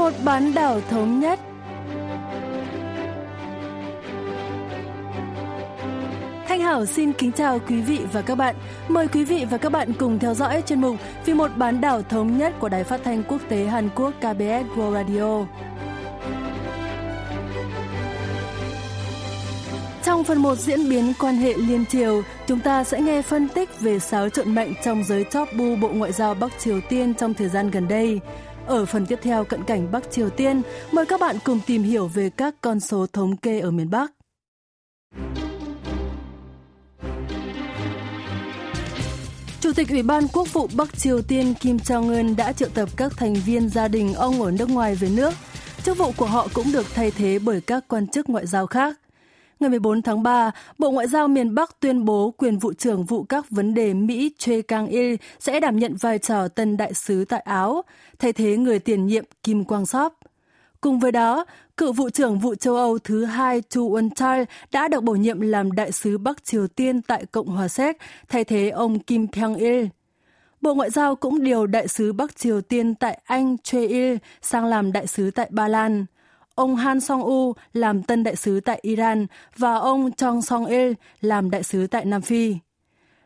một bán đảo thống nhất. Thanh Hảo xin kính chào quý vị và các bạn. Mời quý vị và các bạn cùng theo dõi chuyên mục Vì một bán đảo thống nhất của Đài Phát thanh Quốc tế Hàn Quốc KBS World Radio. Trong phần 1 diễn biến quan hệ liên triều, chúng ta sẽ nghe phân tích về xáo trộn mạnh trong giới top bu Bộ Ngoại giao Bắc Triều Tiên trong thời gian gần đây. Ở phần tiếp theo cận cảnh Bắc Triều Tiên, mời các bạn cùng tìm hiểu về các con số thống kê ở miền Bắc. Chủ tịch Ủy ban Quốc vụ Bắc Triều Tiên Kim Jong-un đã triệu tập các thành viên gia đình ông ở nước ngoài về nước. Chức vụ của họ cũng được thay thế bởi các quan chức ngoại giao khác. Ngày 14 tháng 3, Bộ Ngoại giao miền Bắc tuyên bố quyền vụ trưởng vụ các vấn đề Mỹ Choi Kang-il sẽ đảm nhận vai trò tân đại sứ tại Áo, thay thế người tiền nhiệm Kim Quang-sop. Cùng với đó, cựu vụ trưởng vụ châu Âu thứ hai Chu Won Chai đã được bổ nhiệm làm đại sứ Bắc Triều Tiên tại Cộng hòa Séc, thay thế ông Kim Pyong-il. Bộ Ngoại giao cũng điều đại sứ Bắc Triều Tiên tại Anh Choi Il sang làm đại sứ tại Ba Lan ông Han Song-u làm tân đại sứ tại Iran và ông Chong Song-il làm đại sứ tại Nam Phi.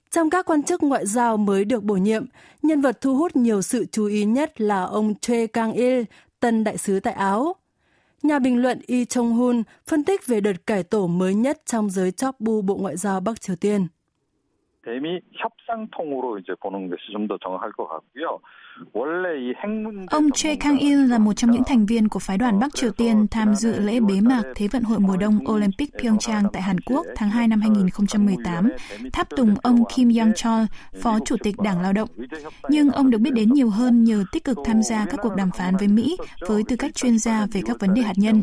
Trong các quan chức ngoại giao mới được bổ nhiệm, nhân vật thu hút nhiều sự chú ý nhất là ông Choi Kang-il, tân đại sứ tại Áo. Nhà bình luận Lee Chong-hun phân tích về đợt cải tổ mới nhất trong giới chóp bu Bộ Ngoại giao Bắc Triều Tiên. 대미 협상통으로 이제 보는 것이 좀 더 정확할 것 같고요. Ông Choi Kang-il là một trong những thành viên của phái đoàn Bắc Triều Tiên tham dự lễ bế mạc Thế vận hội mùa đông Olympic Pyeongchang tại Hàn Quốc tháng 2 năm 2018, tháp tùng ông Kim Young-chol, Phó Chủ tịch Đảng Lao động. Nhưng ông được biết đến nhiều hơn nhờ tích cực tham gia các cuộc đàm phán với Mỹ với tư cách chuyên gia về các vấn đề hạt nhân.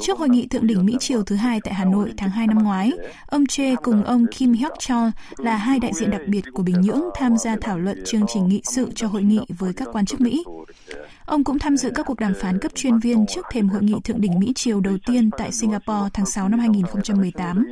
Trước hội nghị thượng đỉnh Mỹ Triều thứ hai tại Hà Nội tháng 2 năm ngoái, ông Choi cùng ông Kim Hyok-chol là hai đại diện đặc biệt của Bình Nhưỡng tham gia thảo luận chương trình nghị sự cho hội nghị với các quan chức Mỹ. Ông cũng tham dự các cuộc đàm phán cấp chuyên viên trước thềm hội nghị thượng đỉnh Mỹ Triều đầu tiên tại Singapore tháng 6 năm 2018.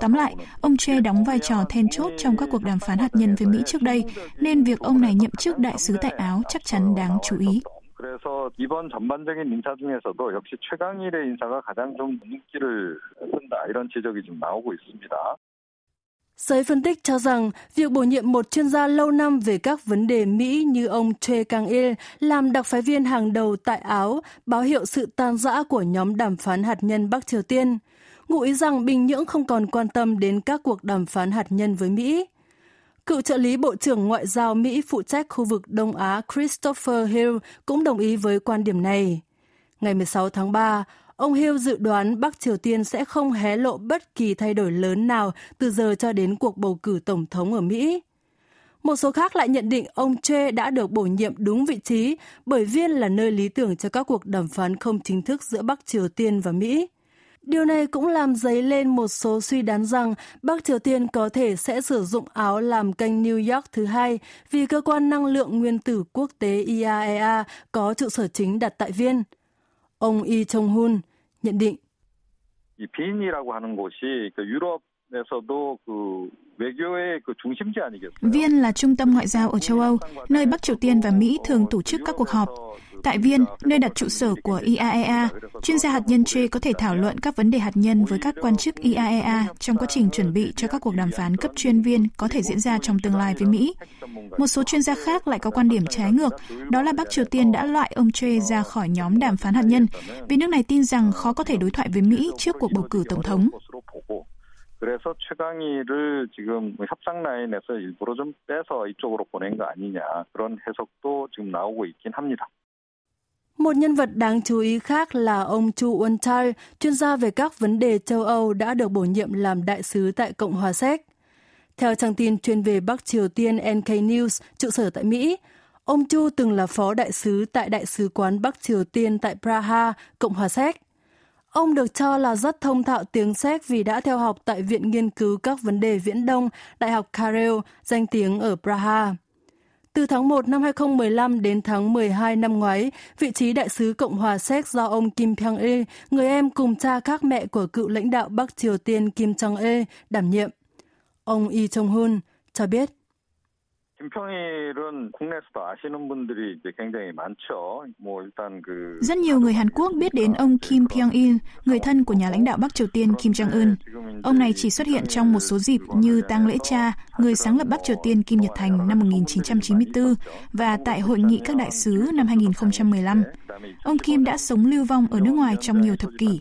Tóm lại, ông Che đóng vai trò then chốt trong các cuộc đàm phán hạt nhân với Mỹ trước đây, nên việc ông này nhậm chức đại sứ tại Áo chắc chắn đáng chú ý. 그래서 이번 전반적인 인사 중에서도 역시 최강일의 인사가 가장 좀 눈길을 끈다 이런 지적이 좀 나오고 있습니다. Giới phân tích cho rằng việc bổ nhiệm một chuyên gia lâu năm về các vấn đề Mỹ như ông Choi Kang-il làm đặc phái viên hàng đầu tại Áo báo hiệu sự tan rã của nhóm đàm phán hạt nhân Bắc Triều Tiên, ngụ ý rằng Bình Nhưỡng không còn quan tâm đến các cuộc đàm phán hạt nhân với Mỹ. Cựu trợ lý Bộ trưởng Ngoại giao Mỹ phụ trách khu vực Đông Á Christopher Hill cũng đồng ý với quan điểm này. Ngày 16 tháng 3, Ông Hill dự đoán Bắc Triều Tiên sẽ không hé lộ bất kỳ thay đổi lớn nào từ giờ cho đến cuộc bầu cử tổng thống ở Mỹ. Một số khác lại nhận định ông Che đã được bổ nhiệm đúng vị trí bởi Viên là nơi lý tưởng cho các cuộc đàm phán không chính thức giữa Bắc Triều Tiên và Mỹ. Điều này cũng làm dấy lên một số suy đoán rằng Bắc Triều Tiên có thể sẽ sử dụng áo làm kênh New York thứ hai vì cơ quan năng lượng nguyên tử quốc tế IAEA có trụ sở chính đặt tại Viên. Ông Lee Chung-hun nhận định. 이 빈이라고 하는 곳이 그 유럽에서도 그 Viên là trung tâm ngoại giao ở châu Âu, nơi Bắc Triều Tiên và Mỹ thường tổ chức các cuộc họp. Tại Viên, nơi đặt trụ sở của IAEA, chuyên gia hạt nhân Choi có thể thảo luận các vấn đề hạt nhân với các quan chức IAEA trong quá trình chuẩn bị cho các cuộc đàm phán cấp chuyên viên có thể diễn ra trong tương lai với Mỹ. Một số chuyên gia khác lại có quan điểm trái ngược, đó là Bắc Triều Tiên đã loại ông Choi ra khỏi nhóm đàm phán hạt nhân vì nước này tin rằng khó có thể đối thoại với Mỹ trước cuộc bầu cử tổng thống. 그래서 최강희를 지금 협상 라인에서 일부러 좀 빼서 이쪽으로 보낸 거 아니냐 그런 해석도 지금 나오고 있긴 합니다. Một nhân vật đáng chú ý khác là ông Chu Won-chol, chuyên gia về các vấn đề châu Âu đã được bổ nhiệm làm đại sứ tại Cộng hòa Séc. Theo trang tin chuyên về Bắc Triều Tiên NK News, trụ sở tại Mỹ, ông Chu từng là phó đại sứ tại Đại sứ quán Bắc Triều Tiên tại Praha, Cộng hòa Séc. Ông được cho là rất thông thạo tiếng Séc vì đã theo học tại Viện Nghiên cứu các vấn đề Viễn Đông, Đại học Karel, danh tiếng ở Praha. Từ tháng 1 năm 2015 đến tháng 12 năm ngoái, vị trí đại sứ Cộng hòa Séc do ông Kim Pyong-il, người em cùng cha khác mẹ của cựu lãnh đạo Bắc Triều Tiên Kim Jong-il đảm nhiệm. Ông Lee Jong-hun cho biết. Rất nhiều người Hàn Quốc biết đến ông Kim Pyong-il, người thân của nhà lãnh đạo Bắc Triều Tiên Kim Jong-un. Ông này chỉ xuất hiện trong một số dịp như tang lễ cha, người sáng lập Bắc Triều Tiên Kim Nhật Thành năm 1994 và tại hội nghị các đại sứ năm 2015. Ông Kim đã sống lưu vong ở nước ngoài trong nhiều thập kỷ.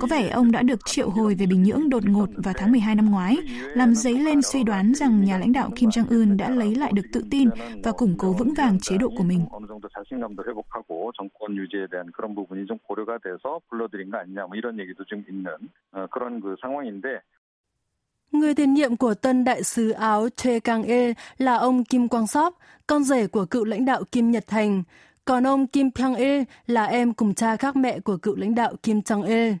Có vẻ ông đã được triệu hồi về Bình Nhưỡng đột ngột vào tháng 12 năm ngoái, làm dấy lên suy đoán rằng nhà lãnh đạo Kim Jong-un đã lấy lại được tự tin và củng cố vững vàng chế độ của mình. Người tiền nhiệm của tân đại sứ Áo Choi Kang-il là ông Kim Quang-sop, con rể của cựu lãnh đạo Kim Nhật Thành. Còn ông Kim Pyong-il là em cùng cha khác mẹ của cựu lãnh đạo Kim Jong-il.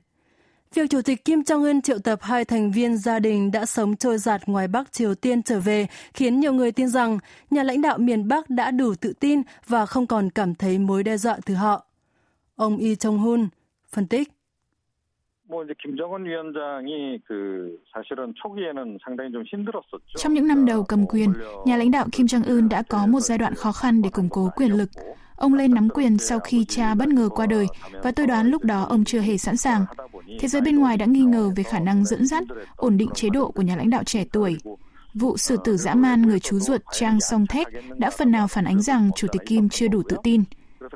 Việc Chủ tịch Kim Jong-un triệu tập hai thành viên gia đình đã sống trôi giạt ngoài Bắc Triều Tiên trở về, khiến nhiều người tin rằng nhà lãnh đạo miền Bắc đã đủ tự tin và không còn cảm thấy mối đe dọa từ họ. Ông Lee Jong-hun phân tích. Trong những năm đầu cầm quyền, nhà lãnh đạo Kim Jong-un đã có một giai đoạn khó khăn để củng cố quyền lực. Ông lên nắm quyền sau khi cha bất ngờ qua đời và tôi đoán lúc đó ông chưa hề sẵn sàng. Thế giới bên ngoài đã nghi ngờ về khả năng dẫn dắt, ổn định chế độ của nhà lãnh đạo trẻ tuổi. Vụ xử tử dã man người chú ruột Chang Song-thek đã phần nào phản ánh rằng Chủ tịch Kim chưa đủ tự tin.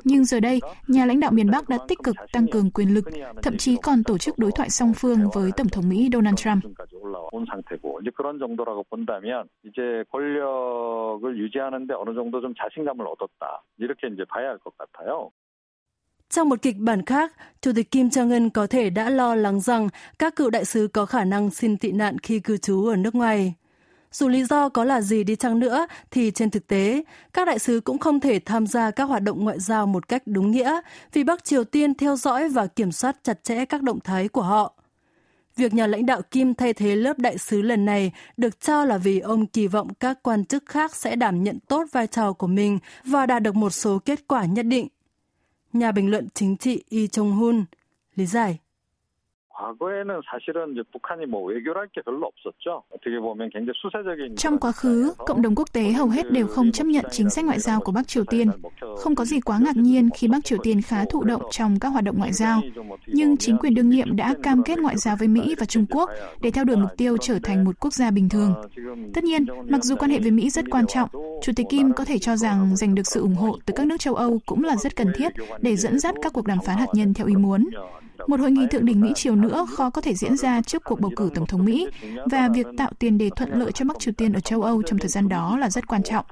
Nhưng giờ đây, nhà lãnh đạo miền Bắc đã tích cực tăng cường quyền lực, thậm chí còn tổ chức đối thoại song phương với Tổng thống Mỹ Donald Trump. Trong một kịch bản khác, Chủ tịch Kim Jong-un có thể đã lo lắng rằng các cựu đại sứ có khả năng xin tị nạn khi cư trú ở nước ngoài. Dù lý do có là gì đi chăng nữa thì trên thực tế, các đại sứ cũng không thể tham gia các hoạt động ngoại giao một cách đúng nghĩa vì Bắc Triều Tiên theo dõi và kiểm soát chặt chẽ các động thái của họ. Việc nhà lãnh đạo Kim thay thế lớp đại sứ lần này được cho là vì ông kỳ vọng các quan chức khác sẽ đảm nhận tốt vai trò của mình và đạt được một số kết quả nhất định. Nhà bình luận chính trị Y Chung Hun lý giải. Trong quá khứ, cộng đồng quốc tế hầu hết đều không chấp nhận chính sách ngoại giao của Bắc Triều Tiên. Không có gì quá ngạc nhiên khi Bắc Triều Tiên khá thụ động trong các hoạt động ngoại giao. Nhưng chính quyền đương nhiệm đã cam kết ngoại giao với Mỹ và Trung Quốc để theo đuổi mục tiêu trở thành một quốc gia bình thường. Tất nhiên, mặc dù quan hệ với Mỹ rất quan trọng, Chủ tịch Kim có thể cho rằng giành được sự ủng hộ từ các nước châu Âu cũng là rất cần thiết để dẫn dắt các cuộc đàm phán hạt nhân theo ý muốn. Một hội nghị thượng đỉnh Mỹ Triều nữa khó có thể diễn ra trước cuộc bầu cử Tổng thống Mỹ và việc tạo tiền đề thuận lợi cho Bắc Triều Tiên ở châu Âu trong thời gian đó là rất quan trọng.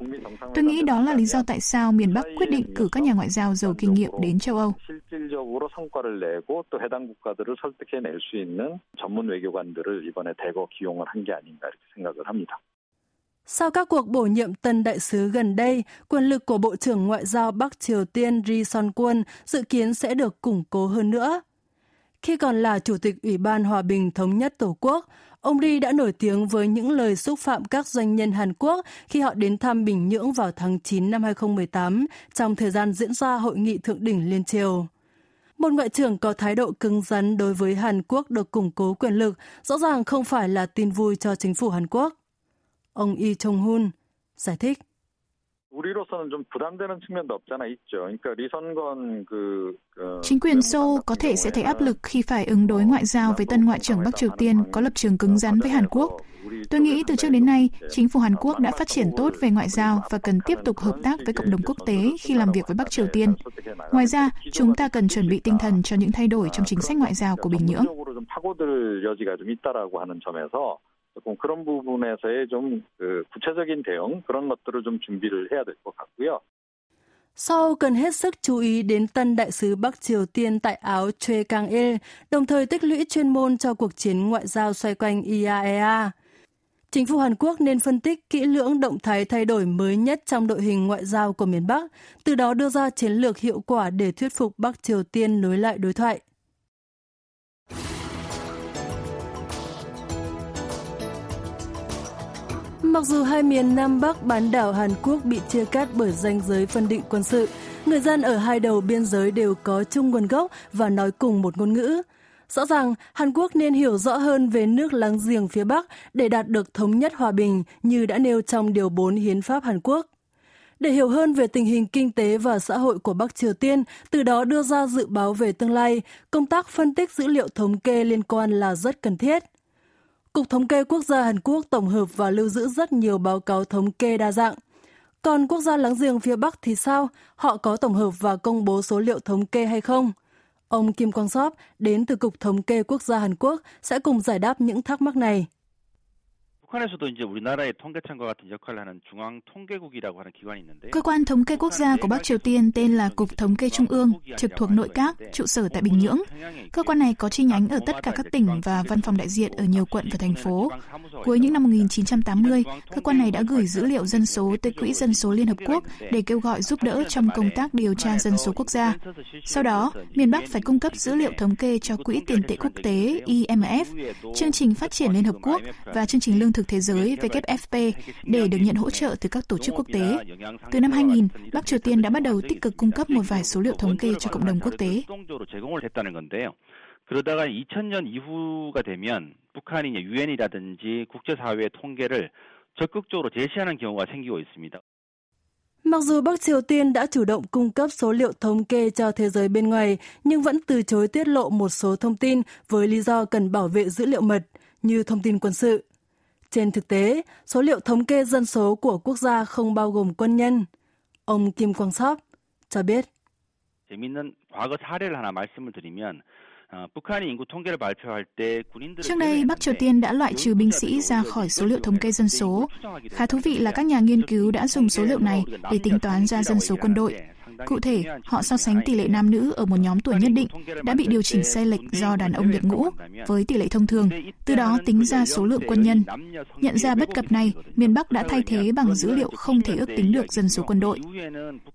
Tôi nghĩ đó là lý do tại sao miền Bắc quyết định cử các nhà ngoại giao giàu kinh nghiệm đến châu Âu. Sau các cuộc bổ nhiệm tân đại sứ gần đây, quyền lực của Bộ trưởng Ngoại giao Bắc Triều Tiên Ri Son Kwon dự kiến sẽ được củng cố hơn nữa. Khi còn là Chủ tịch Ủy ban Hòa bình Thống nhất Tổ quốc, ông Ri đã nổi tiếng với những lời xúc phạm các doanh nhân Hàn Quốc khi họ đến thăm Bình Nhưỡng vào tháng 9 năm 2018 trong thời gian diễn ra hội nghị thượng đỉnh liên triều. Một ngoại trưởng có thái độ cứng rắn đối với Hàn Quốc được củng cố quyền lực rõ ràng không phải là tin vui cho chính phủ Hàn Quốc. Ông Lee Chung-hun giải thích. Chính quyền Seoul có thể sẽ thấy áp lực khi phải ứng đối ngoại giao với tân ngoại trưởng Bắc Triều Tiên có lập trường cứng rắn với Hàn Quốc. Tôi nghĩ từ trước đến nay, chính phủ Hàn Quốc đã phát triển tốt về ngoại giao và cần tiếp tục hợp tác với cộng đồng quốc tế khi làm việc với Bắc Triều Tiên. Ngoài ra, chúng ta cần chuẩn bị tinh thần cho những thay đổi trong chính sách ngoại giao của Bình Nhưỡng. 조금 그런 부분에서의 좀 그 구체적인 대응 그런 것들을 좀 준비를 해야 될 것 같고요. Seoul cần hết sức chú ý đến tân đại sứ Bắc Triều Tiên tại Áo Choi Kang-il, đồng thời tích lũy chuyên môn cho cuộc chiến ngoại giao xoay quanh IAEA. Chính phủ Hàn Quốc nên phân tích kỹ lưỡng động thái thay đổi mới nhất trong đội hình ngoại giao của miền Bắc, từ đó đưa ra chiến lược hiệu quả để thuyết phục Bắc Triều Tiên nối lại đối thoại. Mặc dù hai miền Nam Bắc bán đảo Hàn Quốc bị chia cắt bởi ranh giới phân định quân sự, người dân ở hai đầu biên giới đều có chung nguồn gốc và nói cùng một ngôn ngữ. Rõ ràng, Hàn Quốc nên hiểu rõ hơn về nước láng giềng phía Bắc để đạt được thống nhất hòa bình như đã nêu trong Điều 4 Hiến pháp Hàn Quốc. Để hiểu hơn về tình hình kinh tế và xã hội của Bắc Triều Tiên, từ đó đưa ra dự báo về tương lai, công tác phân tích dữ liệu thống kê liên quan là rất cần thiết. Cục Thống kê Quốc gia Hàn Quốc tổng hợp và lưu giữ rất nhiều báo cáo thống kê đa dạng. Còn quốc gia láng giềng phía Bắc thì sao? Họ có tổng hợp và công bố số liệu thống kê hay không? Ông Kim Quang Sop đến từ Cục Thống kê Quốc gia Hàn Quốc sẽ cùng giải đáp những thắc mắc này. 북한에서도 이제 우리나라의 통계청과 같은 역할을 하는 중앙통계국이라고 하는 기관이 있는데 Cơ quan thống kê quốc gia của Bắc Triều Tiên tên là Cục Thống kê Trung ương, trực thuộc nội các, trụ sở tại Bình Nhưỡng. Cơ quan này có chi nhánh ở tất cả các tỉnh và văn phòng đại diện ở nhiều quận và thành phố. Cuối những năm 1980, cơ quan này đã gửi dữ liệu dân số tới Quỹ Dân số Liên Hợp Quốc để kêu gọi giúp đỡ trong công tác điều tra dân số quốc gia. Sau đó, miền Bắc phải cung cấp dữ liệu thống kê cho Quỹ Tiền tệ Quốc tế IMF, Chương trình Phát triển Liên Hợp Quốc và Chương trình Lương thực Thế giới WFP để được nhận hỗ trợ từ các tổ chức quốc tế. Từ năm 2000, Bắc Triều Tiên đã bắt đầu tích cực cung cấp một vài số liệu thống kê cho cộng đồng quốc tế. 그러다가 2000년 이후가 되면 북한이 이제 유엔이라든지 국제사회의 통계를 적극적으로 제시하는 경우가 생기고 있습니다. Mặc dù Bắc Triều Tiên đã chủ động cung cấp số liệu thống kê cho thế giới bên ngoài, nhưng vẫn từ chối tiết lộ một số thông tin với lý do cần bảo vệ dữ liệu mật, như thông tin quân sự. Trên thực tế, số liệu thống kê dân số của quốc gia không bao gồm quân nhân. Ông Kim Quang Sop cho biết. Trước đây, Bắc Triều Tiên đã loại trừ binh sĩ ra khỏi số liệu thống kê dân số. Khá thú vị là các nhà nghiên cứu đã dùng số liệu này để tính toán ra dân số quân đội. Cụ thể, họ so sánh tỷ lệ nam nữ ở một nhóm tuổi nhất định đã bị điều chỉnh sai lệch do đàn ông nhập ngũ với tỷ lệ thông thường, từ đó tính ra số lượng quân nhân. Nhận ra bất cập này, miền Bắc đã thay thế bằng dữ liệu không thể ước tính được dân số quân đội.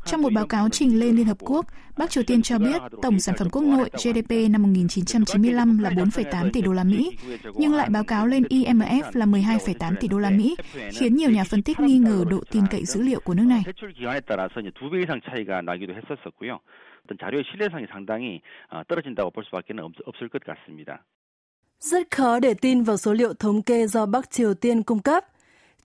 Trong một báo cáo trình lên Liên Hợp Quốc, Bắc Triều Tiên cho biết tổng sản phẩm quốc nội GDP năm 1995 là 4,8 tỷ đô la Mỹ, nhưng lại báo cáo lên IMF là 12,8 tỷ đô la Mỹ, khiến nhiều nhà phân tích nghi ngờ độ tin cậy dữ liệu của nước này. 나기도 했었었고요. 어떤 자료의 신뢰성이 상당히 떨어진다고 볼 수밖에 없을 것 같습니다. Rất khó để tin vào số liệu thống kê do Bắc Triều Tiên cung cấp.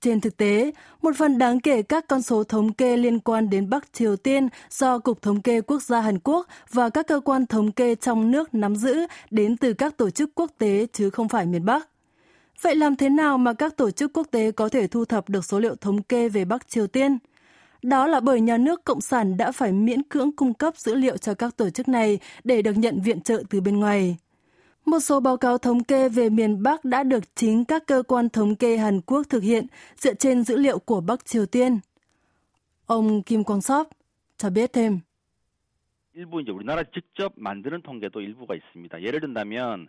Trên thực tế, một phần đáng kể các con số thống kê liên quan đến Bắc Triều Tiên do Cục Thống kê Quốc gia Hàn Quốc và các cơ quan thống kê trong nước nắm giữ đến từ các tổ chức quốc tế chứ không phải miền Bắc. Vậy làm thế nào mà các tổ chức quốc tế có thể thu thập được số liệu thống kê về Bắc Triều Tiên? Đó là bởi nhà nước Cộng sản đã phải miễn cưỡng cung cấp dữ liệu cho các tổ chức này để được nhận viện trợ từ bên ngoài. Một số báo cáo thống kê về miền Bắc đã được chính các cơ quan thống kê Hàn Quốc thực hiện dựa trên dữ liệu của Bắc Triều Tiên. Ông Kim Quang Sop cho biết thêm. 일부 이제 우리나라 직접 만드는 통계도 일부가 있습니다. 예를 든다면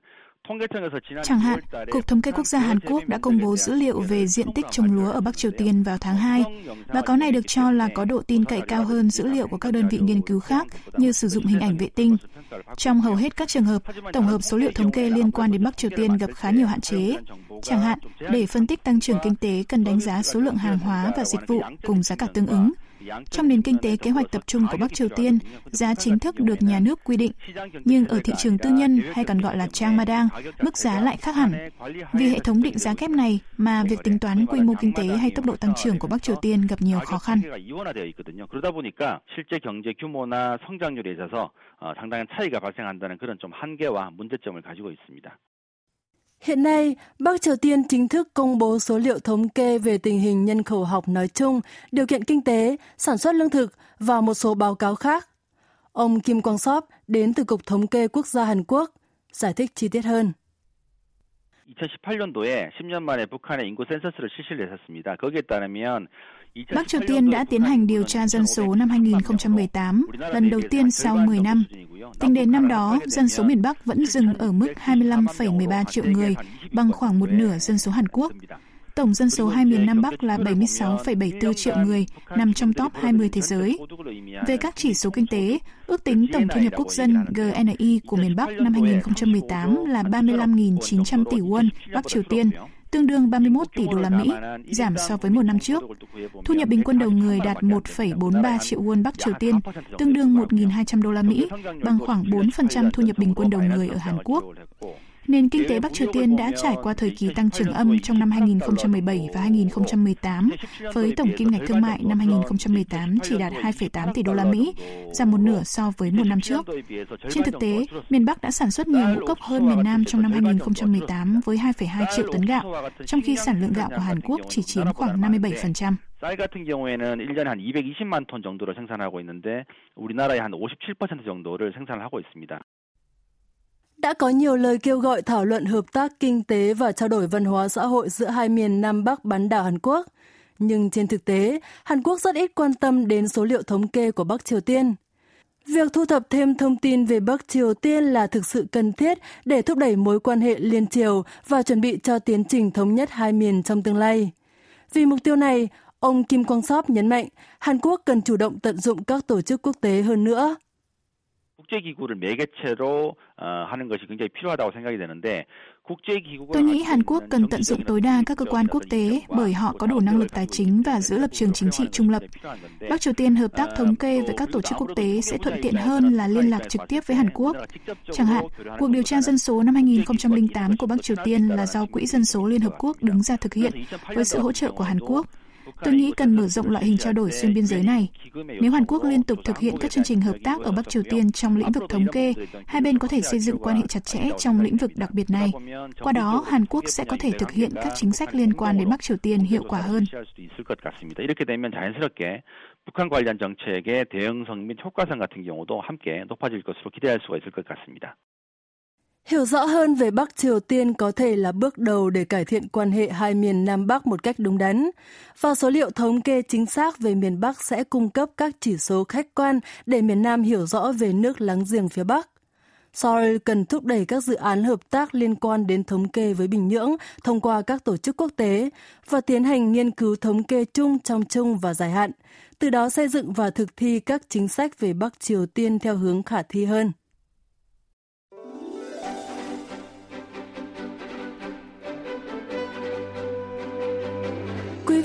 Chẳng hạn, Cục Thống kê Quốc gia Hàn Quốc đã công bố dữ liệu về diện tích trồng lúa ở Bắc Triều Tiên vào tháng 2. Báo cáo này được cho là có độ tin cậy cao hơn dữ liệu của các đơn vị nghiên cứu khác như sử dụng hình ảnh vệ tinh. Trong hầu hết các trường hợp, tổng hợp số liệu thống kê liên quan đến Bắc Triều Tiên gặp khá nhiều hạn chế. Chẳng hạn, để phân tích tăng trưởng kinh tế cần đánh giá số lượng hàng hóa và dịch vụ cùng giá cả tương ứng. Trong nền kinh tế kế hoạch tập trung của Bắc Triều Tiên, giá chính thức được nhà nước quy định, nhưng ở thị trường tư nhân hay còn gọi là trang madang, mức giá lại khác hẳn. Vì hệ thống định giá kép này mà việc tính toán quy mô kinh tế hay tốc độ tăng trưởng của Bắc Triều Tiên gặp nhiều khó khăn. 상당한 차이가 발생한다는 그런 좀 한계와 문제점을 가지고 있습니다. Hiện nay, Bắc Triều Tiên chính thức công bố số liệu thống kê về tình hình nhân khẩu học nói chung, điều kiện kinh tế, sản xuất lương thực và một số báo cáo khác. Ông Kim Quang Sop đến từ Cục Thống kê Quốc gia Hàn Quốc giải thích chi tiết hơn. 2018년도에 10년 만에 북한의 인구 센서스를 실시를 했었습니다. 거기에 따르면 Bắc Triều Tiên đã tiến hành điều tra dân số năm 2018, lần đầu tiên sau 10 năm. Tính đến năm đó, dân số miền Bắc vẫn dừng ở mức 25,13 triệu người, bằng khoảng một nửa dân số Hàn Quốc. Tổng dân số hai miền Nam Bắc là 76,74 triệu người, nằm trong top 20 thế giới. Về các chỉ số kinh tế, ước tính tổng thu nhập quốc dân GNI của miền Bắc năm 2018 là 35.900 tỷ won Bắc Triều Tiên, tương đương 31 tỷ đô la Mỹ, giảm so với một năm trước. Thu nhập bình quân đầu người đạt 1,43 triệu won Bắc Triều Tiên, tương đương 1.200 đô la Mỹ, bằng khoảng 4% thu nhập bình quân đầu người ở Hàn Quốc Nền kinh tế Bắc Triều Tiên đã trải qua thời kỳ tăng trưởng âm trong năm 2017 và 2018, với tổng kim ngạch thương mại năm 2018 chỉ đạt 2,8 tỷ đô la Mỹ, giảm một nửa so với một năm trước. Trên thực tế, miền Bắc đã sản xuất nhiều ngũ cốc hơn miền Nam trong năm 2018 với 2,2 triệu tấn gạo, trong khi sản lượng gạo của Hàn Quốc chỉ chiếm khoảng 57%. 쌀 같은 경우에는 1년에 한 220만 톤 정도를 생산하고 있는데 우리나라의 한 57% 정도를 생산을 하고 있습니다. Đã có nhiều lời kêu gọi thảo luận hợp tác kinh tế và trao đổi văn hóa xã hội giữa hai miền Nam Bắc bán đảo Hàn Quốc. Nhưng trên thực tế, Hàn Quốc rất ít quan tâm đến số liệu thống kê của Bắc Triều Tiên. Việc thu thập thêm thông tin về Bắc Triều Tiên là thực sự cần thiết để thúc đẩy mối quan hệ liên triều và chuẩn bị cho tiến trình thống nhất hai miền trong tương lai. Vì mục tiêu này, ông Kim Quang Sop nhấn mạnh Hàn Quốc cần chủ động tận dụng các tổ chức quốc tế hơn nữa. 국제기구를 매개체로 하는 것이 굉장히 필요하다고 생각이 되는데 Tôi nghĩ Hàn Quốc cần tận dụng tối đa các cơ quan quốc tế bởi họ có đủ năng lực tài chính và giữ lập trường chính trị trung lập. Bắc Triều Tiên hợp tác thống kê với các tổ chức quốc tế sẽ thuận tiện hơn là liên lạc trực tiếp với Hàn Quốc. Chẳng hạn, cuộc điều tra dân số năm 2008 của Bắc Triều Tiên là do Quỹ Dân số Liên Hợp Quốc đứng ra thực hiện với sự hỗ trợ của Hàn Quốc. Tôi nghĩ cần mở rộng loại hình trao đổi xuyên biên giới này. Nếu Hàn Quốc liên tục thực hiện các chương trình hợp tác ở Bắc Triều Tiên trong lĩnh vực thống kê, hai bên có thể xây dựng quan hệ chặt chẽ trong lĩnh vực đặc biệt này. Qua đó, Hàn Quốc sẽ có thể thực hiện các chính sách liên quan đến Bắc Triều Tiên hiệu quả hơn. 북한 관련 정책의 대응성 및 효과성 같은 경우도 함께 높아질 것으로 기대할 수가 있을 것 같습니다. Hiểu rõ hơn về Bắc Triều Tiên có thể là bước đầu để cải thiện quan hệ hai miền Nam Bắc một cách đúng đắn. Và số liệu thống kê chính xác về miền Bắc sẽ cung cấp các chỉ số khách quan để miền Nam hiểu rõ về nước láng giềng phía Bắc. Seoul cần thúc đẩy các dự án hợp tác liên quan đến thống kê với Bình Nhưỡng thông qua các tổ chức quốc tế và tiến hành nghiên cứu thống kê chung trong chung và dài hạn, từ đó xây dựng và thực thi các chính sách về Bắc Triều Tiên theo hướng khả thi hơn.